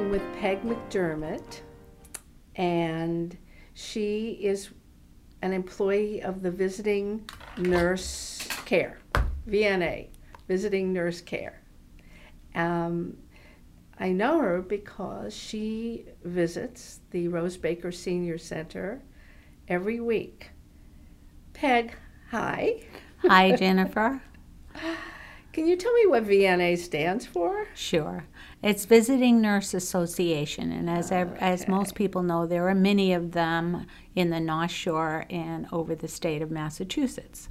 talking with Peg McDermott, and she is an employee of the Visiting Nurse Care, VNA, Visiting Nurse Care. Um, I know her because she visits the Rose Baker Senior Center every week. Peg, hi. Hi, Jennifer. Can you tell me what VNA stands for? Sure. It's Visiting Nurse Association, and as ev- as most people know, there are many of them in the North Shore and over the state of Massachusetts.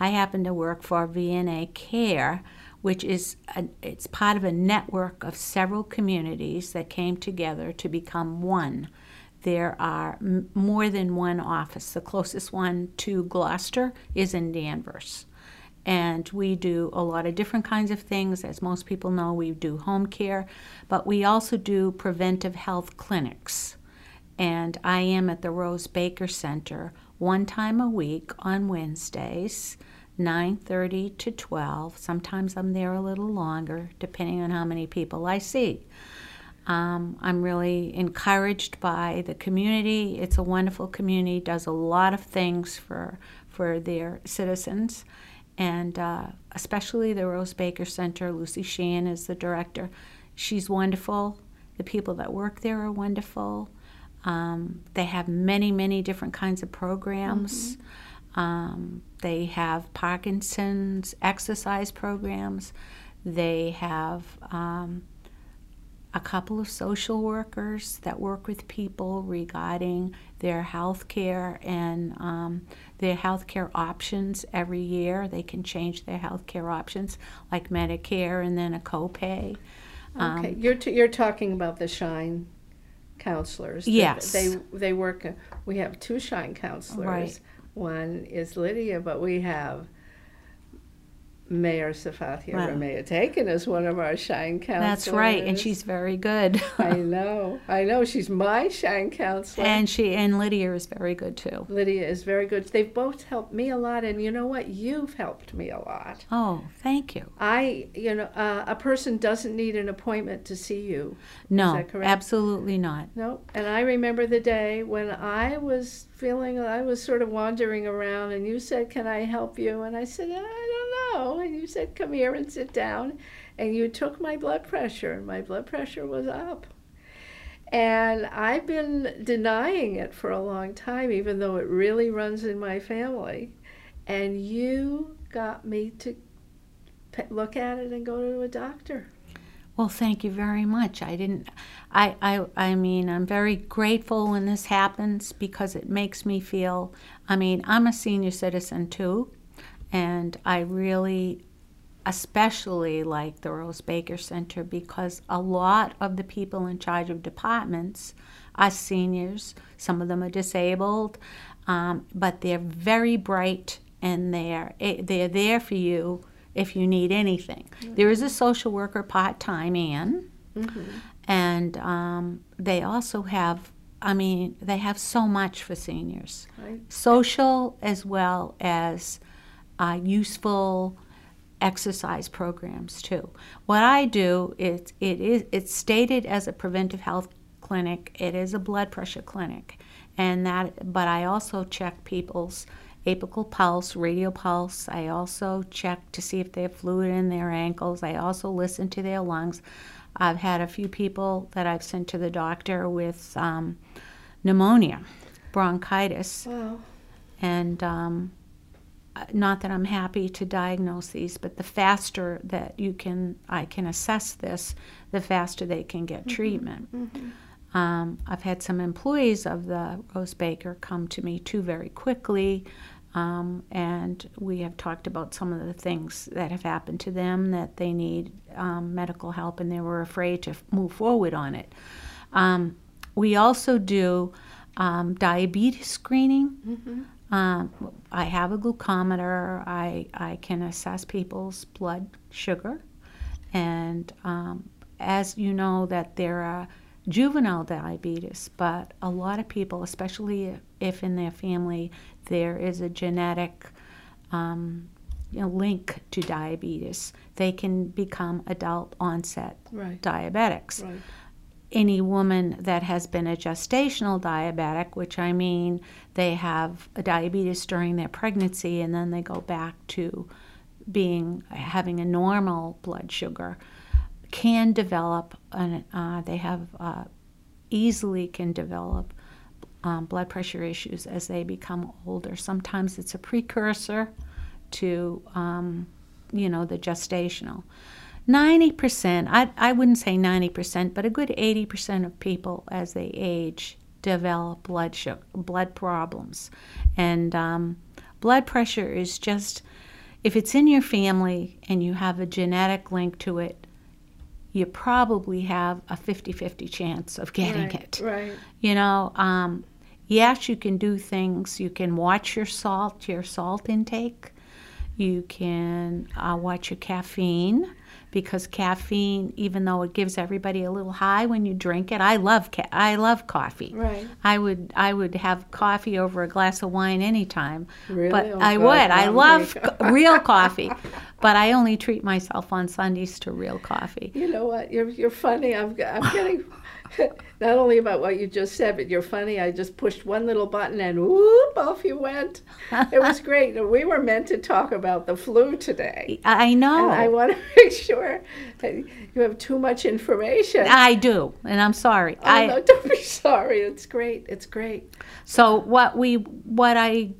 I happen to work for VNA Care, which is a, it's part of a network of several communities that came together to become one. There are m- more than one office. The closest one to Gloucester is in Danvers and we do a lot of different kinds of things. As most people know, we do home care, but we also do preventive health clinics. And I am at the Rose Baker Center one time a week on Wednesdays, 9:30 to 12. Sometimes I'm there a little longer, depending on how many people I see. Um, I'm really encouraged by the community. It's a wonderful community. Does a lot of things for for their citizens and uh, especially the Rose Baker Center. Lucy Sheehan is the director. She's wonderful. The people that work there are wonderful. Um, they have many, many different kinds of programs. Mm-hmm. Um, they have Parkinson's exercise programs. They have um, a couple of social workers that work with people regarding their health care and um, their health care options every year. They can change their health care options, like Medicare and then a copay. Okay, um, you're, t- you're talking about the Shine counselors. Yes. They, they work, uh, we have two Shine counselors. Right. One is Lydia, but we have Mayor Safathia Wow. Ramea Taken as one of our Shine counselors. That's right, and she's very good. I know, I know. She's my Shine counselor. and she and Lydia is very good too. Lydia is very good. They've both helped me a lot, and you know what? You've helped me a lot. Oh, thank you. I, you know, uh, a person doesn't need an appointment to see you. No, that correct? absolutely not. No, and I remember the day when I was feeling I was sort of wandering around, and you said, "Can I help you?" And I said, "I don't know." And you said, "Come here and sit down," and you took my blood pressure, and my blood pressure was up. And I've been denying it for a long time, even though it really runs in my family. And you got me to look at it and go to a doctor. Well, thank you very much. I didn't. I, I I mean, I'm very grateful when this happens because it makes me feel. I mean, I'm a senior citizen too, and I really, especially like the Rose Baker Center because a lot of the people in charge of departments are seniors. Some of them are disabled, um, but they're very bright and they're eh, they're there for you if you need anything. There is a social worker part time, Anne, and um, they also have. I mean, they have so much for seniors, Right. social as well as uh, useful exercise programs too. What I do is it is it's stated as a preventive health clinic. It is a blood pressure clinic, and that. But I also check people's apical pulse, radial pulse. I also check to see if they have fluid in their ankles. I also listen to their lungs. I've had a few people that I've sent to the doctor with um, pneumonia, bronchitis, Wow. and um, not that I'm happy to diagnose these, but the faster that you can, I can assess this, the faster they can get treatment. Um, I've had some employees of the Rose Baker come to me too very quickly, um, and we have talked about some of the things that have happened to them that they need um, medical help, and they were afraid to move forward on it. Um, we also do um, diabetes screening. Um, I have a glucometer. I, I can assess people's blood sugar. And um, as you know, that there are juvenile diabetes, but a lot of people, especially if in their family there is a genetic um, you know, link to diabetes, they can become adult onset Right. diabetics. Right. Any woman that has been a gestational diabetic, which I mean they have a diabetes during their pregnancy and then they go back to being having a normal blood sugar, can develop. An, uh, they have uh, easily can develop um, blood pressure issues as they become older. Sometimes it's a precursor to, um, you know, the gestational. 90%, I, I wouldn't say 90%, but a good 80% of people as they age develop blood sugar, blood problems. And um, blood pressure is just, if it's in your family and you have a genetic link to it, you probably have a 50 50 chance of getting right, it. Right. You know, um, yes, you can do things. You can watch your salt, your salt intake. You can uh, watch your caffeine because caffeine, even though it gives everybody a little high when you drink it, I love ca- I love coffee. Right. I would I would have coffee over a glass of wine anytime. Really? But Oh, I God, would. I love co- real coffee, but I only treat myself on Sundays to real coffee. You know what? You're you're funny. I'm I'm getting not only about what you just said, but you're funny. I just pushed one little button and whoop, off you went. It was great. We were meant to talk about the flu today. I know. I want to make sure that you have too much information. I do, and I'm sorry. oh, I no, don't be sorry. It's great. It's great. So what we what I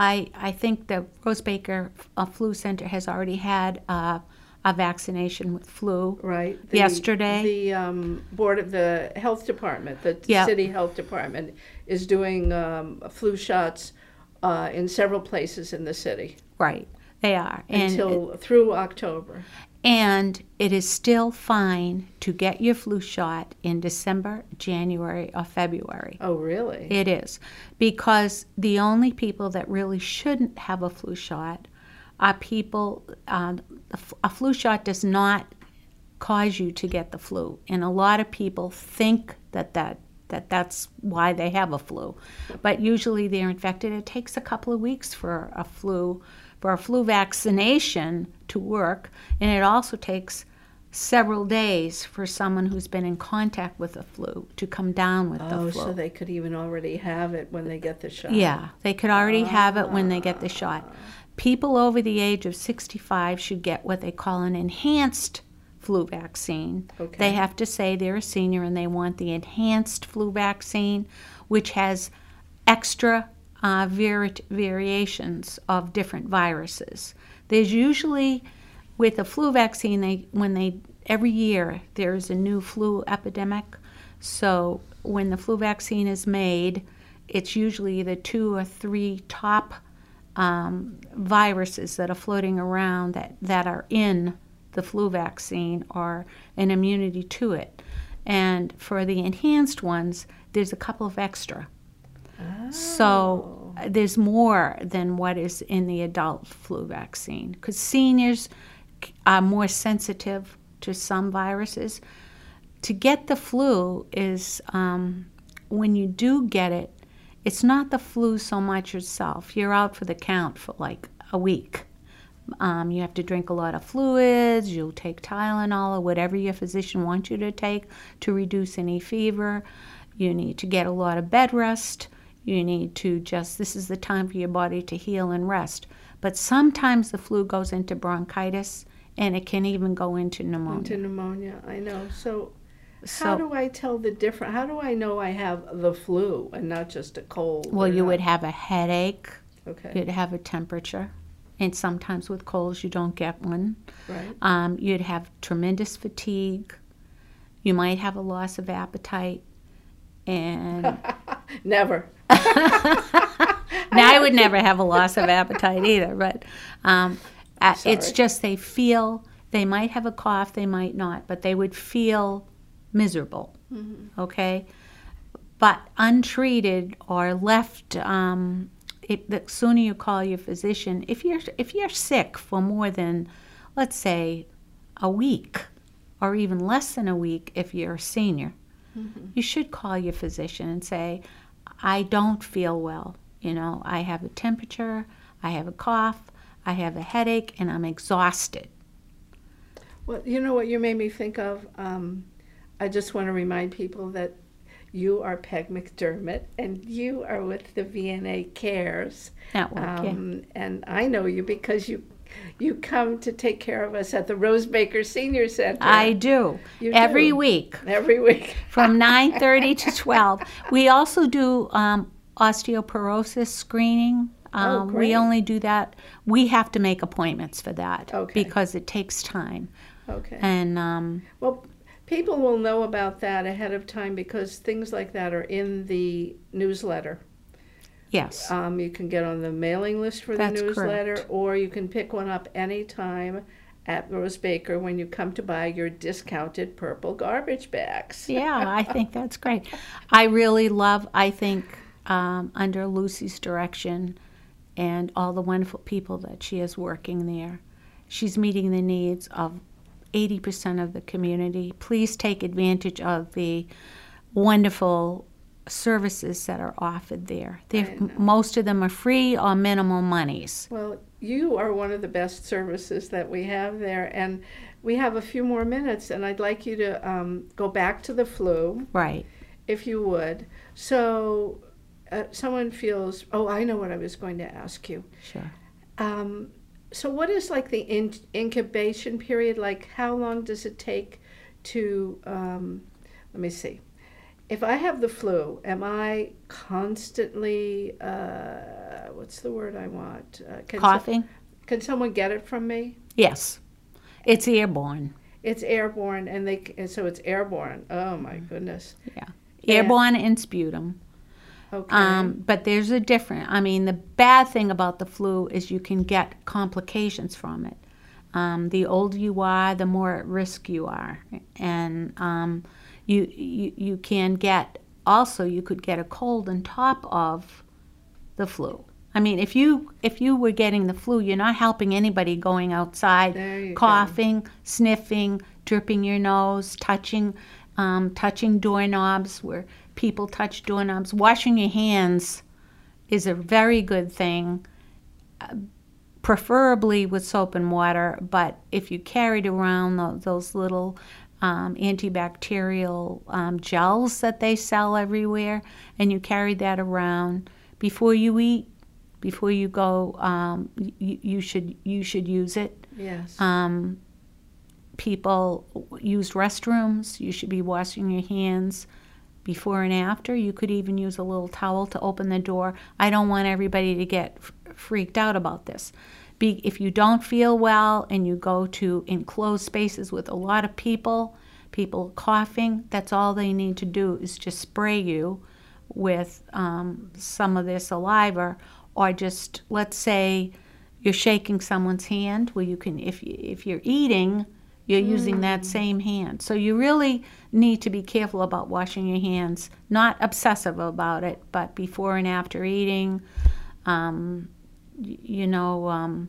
I I think the Rose Baker uh, Flu Center has already had uh, a vaccination with flu. Right. Yesterday? the um, board of the health department, the Yeah. city health department, is doing um, flu shots uh, in several places in the city Right, they are, and until through October. And it is still fine to get your flu shot in December, January, or February. Oh, really? It is because the only people that really shouldn't have a flu shot are people. Um, a f- a flu shot does not cause you to get the flu, and a lot of people think that that that that's why they have a flu, but usually they're infected. It takes a couple of weeks for a flu for a flu vaccination to work, and it also takes several days for someone who's been in contact with the flu to come down with oh, the flu. Oh, so they could even already have it when they get the shot. Yeah, they could already have it when they get the ah. shot. People over the age of 65 should get what they call an enhanced flu vaccine. Okay. They have to say they're a senior and they want the enhanced flu vaccine, which has extra uh, vari- variations of different viruses. There's usually, with a flu vaccine, they when they every year there's a new flu epidemic. So when the flu vaccine is made, it's usually the two or three top um, viruses that are floating around that, that are in the flu vaccine or an immunity to it. And for the enhanced ones, there's a couple of extra. So uh, there's more than what is in the adult flu vaccine because seniors are more sensitive to some viruses. To get the flu is um, when you do get it, it's not the flu so much itself. You're out for the count for like a week. Um, you have to drink a lot of fluids. You'll take Tylenol or whatever your physician wants you to take to reduce any fever. You need to get a lot of bed rest. You need to just, this is the time for your body to heal and rest. But sometimes the flu goes into bronchitis and it can even go into pneumonia. Into pneumonia, I know. So, how do I tell the difference? How do I know I have the flu and not just a cold? Well, you not- would have a headache, Okay. you'd have a temperature, and sometimes with colds you don't get one. Right. Um, you'd have tremendous fatigue. You might have a loss of appetite. And Never. now I would never have a loss of appetite either, but um, it's just they feel, they might have a cough, they might not, but they would feel miserable. Okay? But untreated or left, um, it, the sooner you call your physician, if you're, if you're sick for more than, let's say, a week, or even less than a week if you're a senior, you should call your physician and say, I don't feel well. You know, I have a temperature, I have a cough, I have a headache, and I'm exhausted. Well, you know what you made me think of? Um, I just want to remind people that you are Peg McDermott and you are with the VNA Cares. Network, yeah. Um, and I know you because you you come to take care of us at the Rose Baker Senior Center I do. You Every do. week every week. from 9.30 to 12. We also do um, osteoporosis screening. Oh, Um, great. we only do that. We have to make appointments for that Okay. because it takes time. Okay. And um, Well, people will know about that ahead of time because things like that are in the newsletter. Yes, Um, you can get on the mailing list for the newsletter, correct. or you can pick one up anytime at Rose Baker when you come to buy your discounted purple garbage bags. yeah, I think that's great. I really love, I think, um, under Lucy's direction and all the wonderful people that she is working there, she's meeting the needs of 80% of the community. Please take advantage of the wonderful services that are offered there. Most of them are free or minimal monies. Well, you are one of the best services that we have there, and we have a few more minutes, and I'd like you to um, go back to the flu. Right. if you would. So, uh, someone feels, oh, I know what I was going to ask you. Sure. Um, so, what is like the in- incubation period? Like, how long does it take to, um, let me see. If I have the flu, am I constantly, uh, what's the word I want? Uh, can, so- Coughing? can someone get it from me? Yes. It's airborne. It's airborne, and they and so it's airborne. Oh my goodness. Yeah. Yeah. Airborne and sputum. Okay. Um, but there's a different. I mean, the bad thing about the flu is you can get complications from it. Um, the older you are, the more at risk you are, and um, you, you you can get also you could get a cold on top of the flu. I mean, if you if you were getting the flu, you're not helping anybody going outside, you go. coughing, sniffing, dripping your nose, touching um, touching doorknobs where people touch doorknobs. Washing your hands is a very good thing, uh, preferably with soap and water. But if you carried around tho- those little um, antibacterial um, gels that they sell everywhere, and you carry that around before you eat, before you go, um, you, you should you should use it yes. um, people use restrooms. You should be washing your hands before and after. You could even use a little towel to open the door. I don't want everybody to get f- freaked out about this. Be, if you don't feel well and you go to enclosed spaces with a lot of people, people coughing, that's all they need to do is just spray you with um, some of their saliva, or just let's say you're shaking someone's hand. Well, you can if you, if you're eating, you're using that same hand. So you really need to be careful about washing your hands. Not obsessive about it, but before and after eating. Um, you know, um,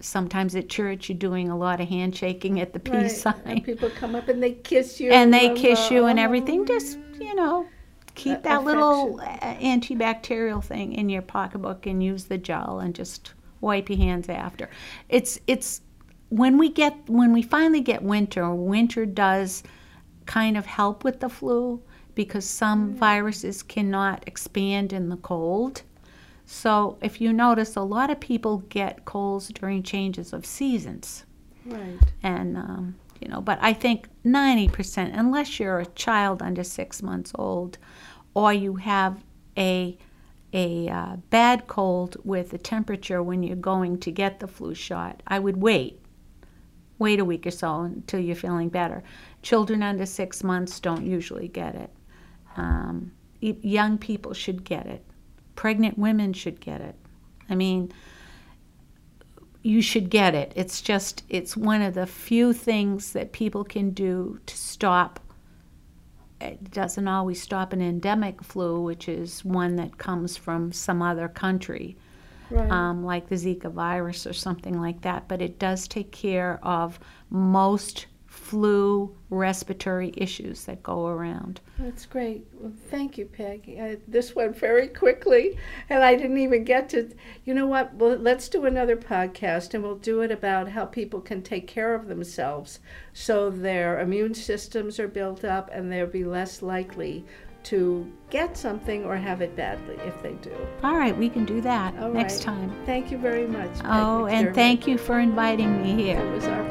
sometimes at church you're doing a lot of handshaking at the peace Right. sign And people come up and they kiss you. and they kiss you and everything. Oh, Just you know, keep A- that little uh, antibacterial thing in your pocketbook and use the gel and just wipe your hands after. It's it's when we get when we finally get winter. Winter does kind of help with the flu because some viruses cannot expand in the cold. So if you notice, a lot of people get colds during changes of seasons. Right. and um, you know but i think 90% unless you're a child under six months old or you have a a uh, bad cold with a temperature when you're going to get the flu shot i would wait. Wait a week or so until you're feeling better. Children under six months don't usually get it. Um, young people should get it pregnant women should get it i mean you should get it. It's just, it's one of the few things that people can do to stop. It doesn't always stop an endemic flu, which is one that comes from some other country, Right. um, like the Zika virus or something like that. But it does take care of most flu, respiratory issues that go around. That's great. Well, thank you, Peggy. Uh, this went very quickly, and I didn't even get to. You know what? Well, let's do another podcast, and we'll do it about how people can take care of themselves so their immune systems are built up and they'll be less likely to get something or have it badly if they do. All right, we can do that All next right. time. Thank you very much. Peg Oh, and thank you for inviting me here. It was our